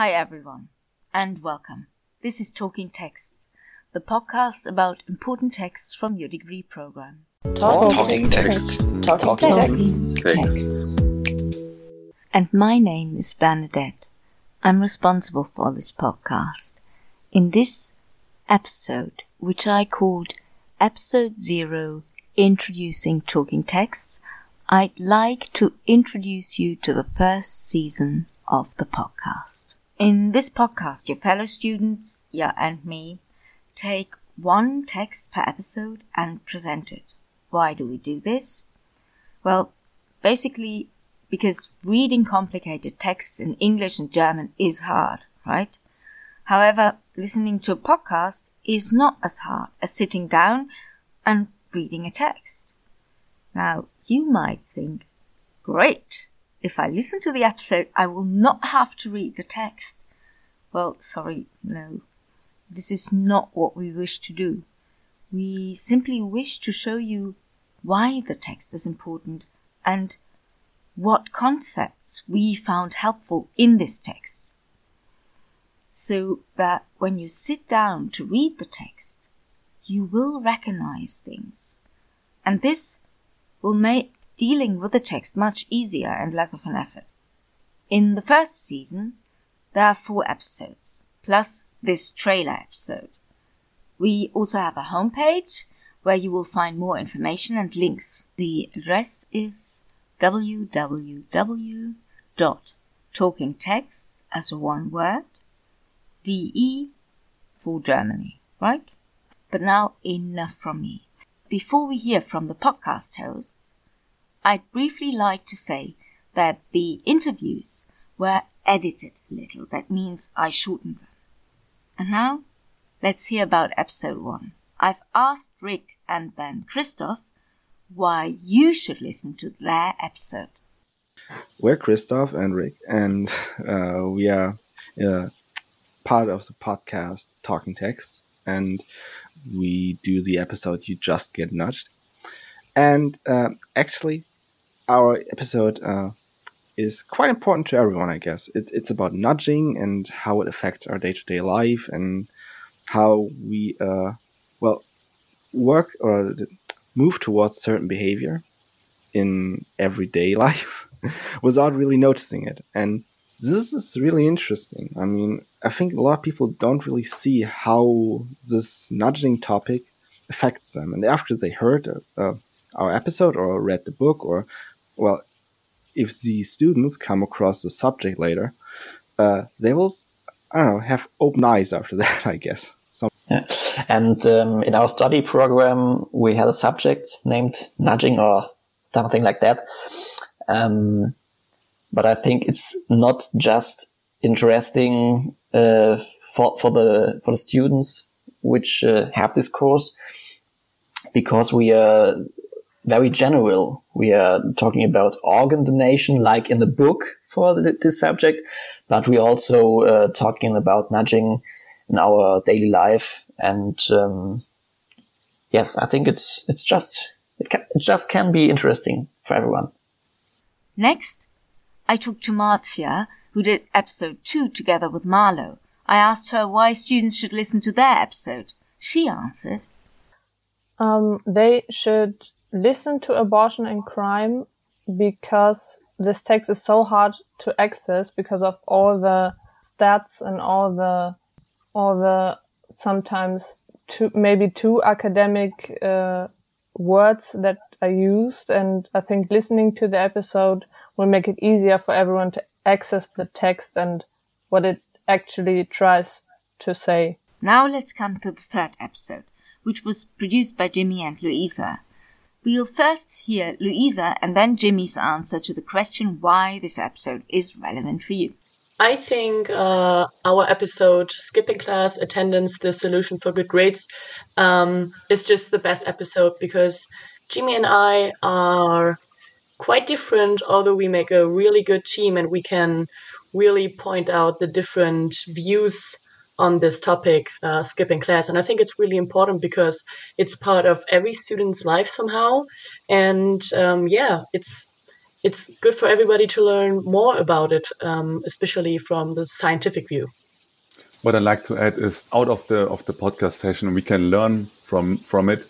Hi, everyone, and welcome. This is Talking Texts, the podcast about important texts from your degree program. Talk, talking texts. Talking, Talking texts. And my name is Bernadette. I'm responsible for this podcast. In this episode, which I called Episode Zero Introducing Talking Texts, I'd like to introduce you to the first season of the podcast. In this podcast, your fellow students, yeah, and me, take one text per episode and present it. Why do we do this? Well, basically because reading complicated texts in English and German is hard, right? However, listening to a podcast is not as hard as sitting down and reading a text. Now, you might think, great, if I listen to the episode, I will not have to read the text. Well, sorry, no. This is not what we wish to do. We simply wish to show you why the text is important and what concepts we found helpful in this text. So that when you sit down to read the text, you will recognize things. And this will make dealing with the text much easier and less of an effort. In the first season, there are four episodes, plus this trailer episode. We also have a homepage where you will find more information and links. The address is www.talkingtexts as one word, DE for Germany, right? But now enough from me. Before we hear from the podcast hosts, I'd briefly like to say that the interviews were edited a little. That means I shortened them. And now, let's hear about episode one. I've asked Rick and then Christoph why you should listen to their episode. We're Christoph and Rick, and uh, we are uh, part of the podcast Talking Text, and we do the episode You Just Get Nudged. And uh, actually, our episode uh, is quite important to everyone, I guess. It, it's about nudging and how it affects our day to day life and how we, uh, well, work or move towards certain behavior in everyday life without really noticing it. And this is really interesting. I mean, I think a lot of people don't really see how this nudging topic affects them. And after they heard uh, our episode or read the book, or, well, if the students come across the subject later, uh, they will, I don't know, have open eyes after that, I guess. Yeah. And um, in our study program, we had a subject named nudging or something like that. Um, but I think it's not just interesting uh, for for the for the students which uh, have this course because we are very general. We are talking about organ donation, like in the book for the, this subject, but we are also uh, talking about nudging in our daily life. And um, yes, I think it's it's just it, can, it just can be interesting for everyone. Next, I talked to Marzia, who did episode two together with Marlo. I asked her why students should listen to their episode. She answered, um, "They should listen to abortion and crime because this text is so hard to access because of all the stats and all the all the sometimes too maybe too academic uh, words that are used. And i think listening to the episode will make it easier for everyone to access the text and what it actually tries to say. Now let's come to the third episode which was produced by jimmy and louisa We'll first hear Louisa and then Jimmy's answer to the question why this episode is relevant for you. I think uh, our episode, Skipping Class Attendance, the Solution for Good Grades, um, is just the best episode because Jimmy and I are quite different, although we make a really good team and we can really point out the different views on this topic, uh, skipping class. And I think it's really important because it's part of every student's life somehow. And um, yeah, it's it's good for everybody to learn more about it, um, especially from the scientific view. What I'd like to add is out of the of the podcast session, we can learn from from it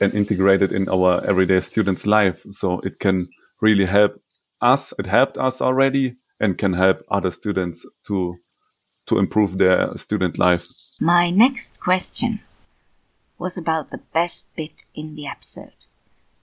and integrate it in our everyday students' life. So it can really help us. It helped us already and can help other students to to improve their student life. My next question was about the best bit in the episode.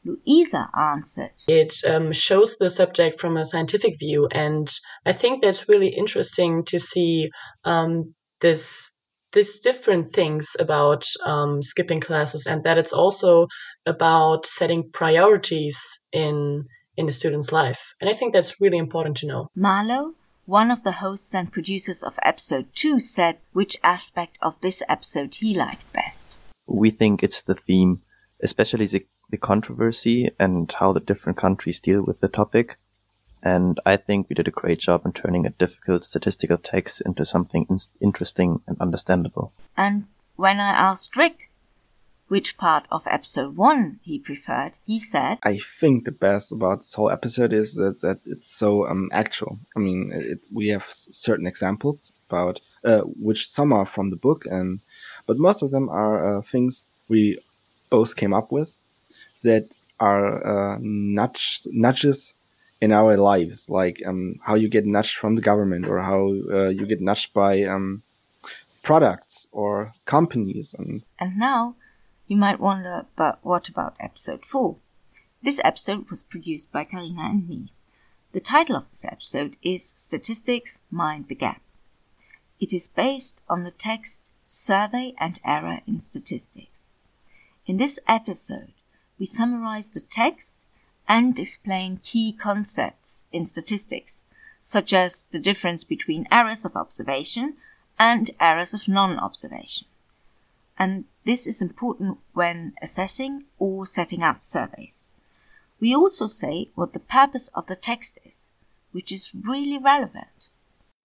Louisa answered. It um, shows the subject from a scientific view, and I think that's really interesting to see um, this these different things about um, skipping classes, and that it's also about setting priorities in in the student's life. And I think that's really important to know. Marlo, one of the hosts and producers of episode two, said which aspect of this episode he liked best. We think it's the theme, especially the the controversy and how the different countries deal with the topic. And I think we did a great job in turning a difficult statistical text into something in- interesting and understandable. And when I asked Rick which part of episode one he preferred, he said, I think the best about this whole episode is that, that it's so um, actual. I mean, it, we have certain examples about uh, which some are from the book, and but most of them are uh, things we both came up with that are uh, nudge, nudges in our lives, like um, how you get nudged from the government or how uh, you get nudged by um, products or companies. And, and now you might wonder, but what about episode 4? This episode was produced by Karina and me. The title of this episode is Statistics Mind the Gap. It is based on the text Survey and Error in Statistics. In this episode, we summarize the text and explain key concepts in statistics, such as the difference between errors of observation and errors of non-observation. And this is important when assessing or setting up surveys. We also say what the purpose of the text is, which is really relevant.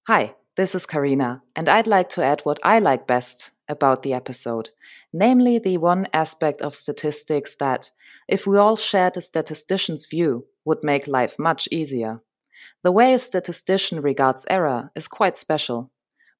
Hi, this is Karina, and I'd like to add what I like best about the episode, namely the one aspect of statistics that, if we all shared a statistician's view, would make life much easier. The way a statistician regards error is quite special,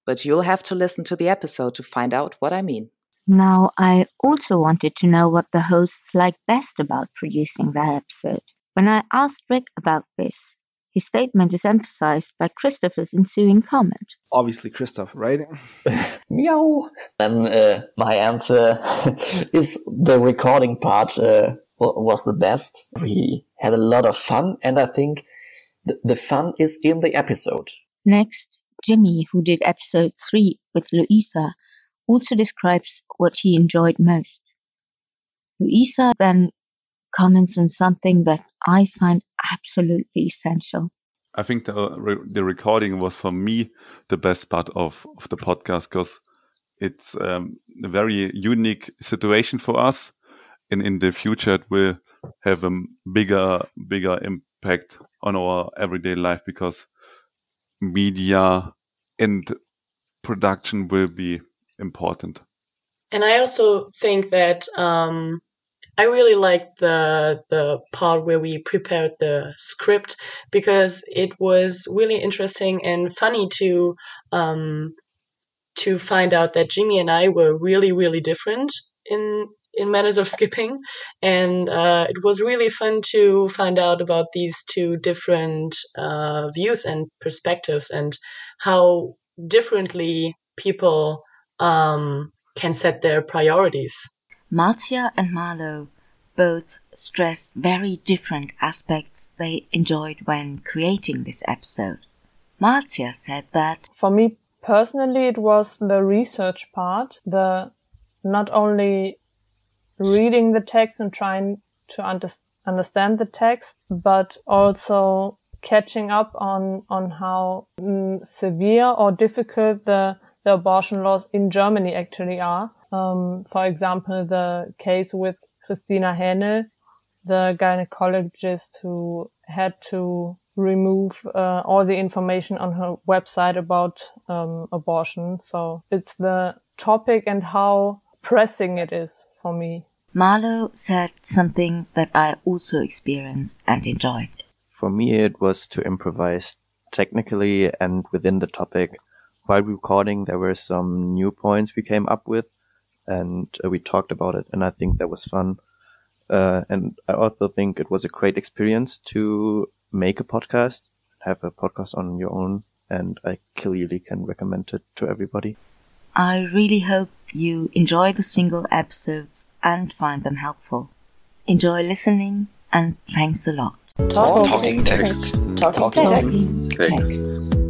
but you'll have to listen to the episode to find out what I mean. Now, I also wanted to know what the hosts like best about producing that episode. When I asked Rick about this, his statement is emphasized by Christopher's ensuing comment. Obviously, Christoph, right? Meow. Then uh, my answer is the recording part uh, was the best. We had a lot of fun, and I think th- the fun is in the episode. Next, Jimmy, who did episode 3 with Louisa, also describes what he enjoyed most. Luisa then comments on something that I find absolutely essential. I think the the recording was for me the best part of of the podcast because it's um, a very unique situation for us, and in the future it will have a bigger bigger impact on our everyday life because media and production will be important. And I also think that um, I really liked the the part where we prepared the script because it was really interesting and funny to um, to find out that Jimmy and I were really really different in in matters of skipping, and uh, it was really fun to find out about these two different uh, views and perspectives and how differently people um, can set their priorities. Marcia and Marlo both stressed very different aspects they enjoyed when creating this episode. Marcia said that For me personally, it was the research part, the not only reading the text and trying to under- understand the text, but also catching up on on how mm, severe or difficult the the abortion laws in Germany actually are. Um, for example, the case with Kristina Hänel, the gynecologist who had to remove uh, all the information on her website about um, abortion. So it's the topic and how pressing it is for me. Marlo said something that I also experienced and enjoyed. for me, it was to improvise technically and within the topic. While recording, there were some new points we came up with and uh, we talked about it. And I think that was fun. Uh, and I also think it was a great experience to make a podcast, have a podcast on your own. And I clearly can recommend it to everybody. I really hope you enjoy the single episodes and find them helpful. Enjoy listening and thanks a lot. Talking, Talking text. Talking, Talking text. Text.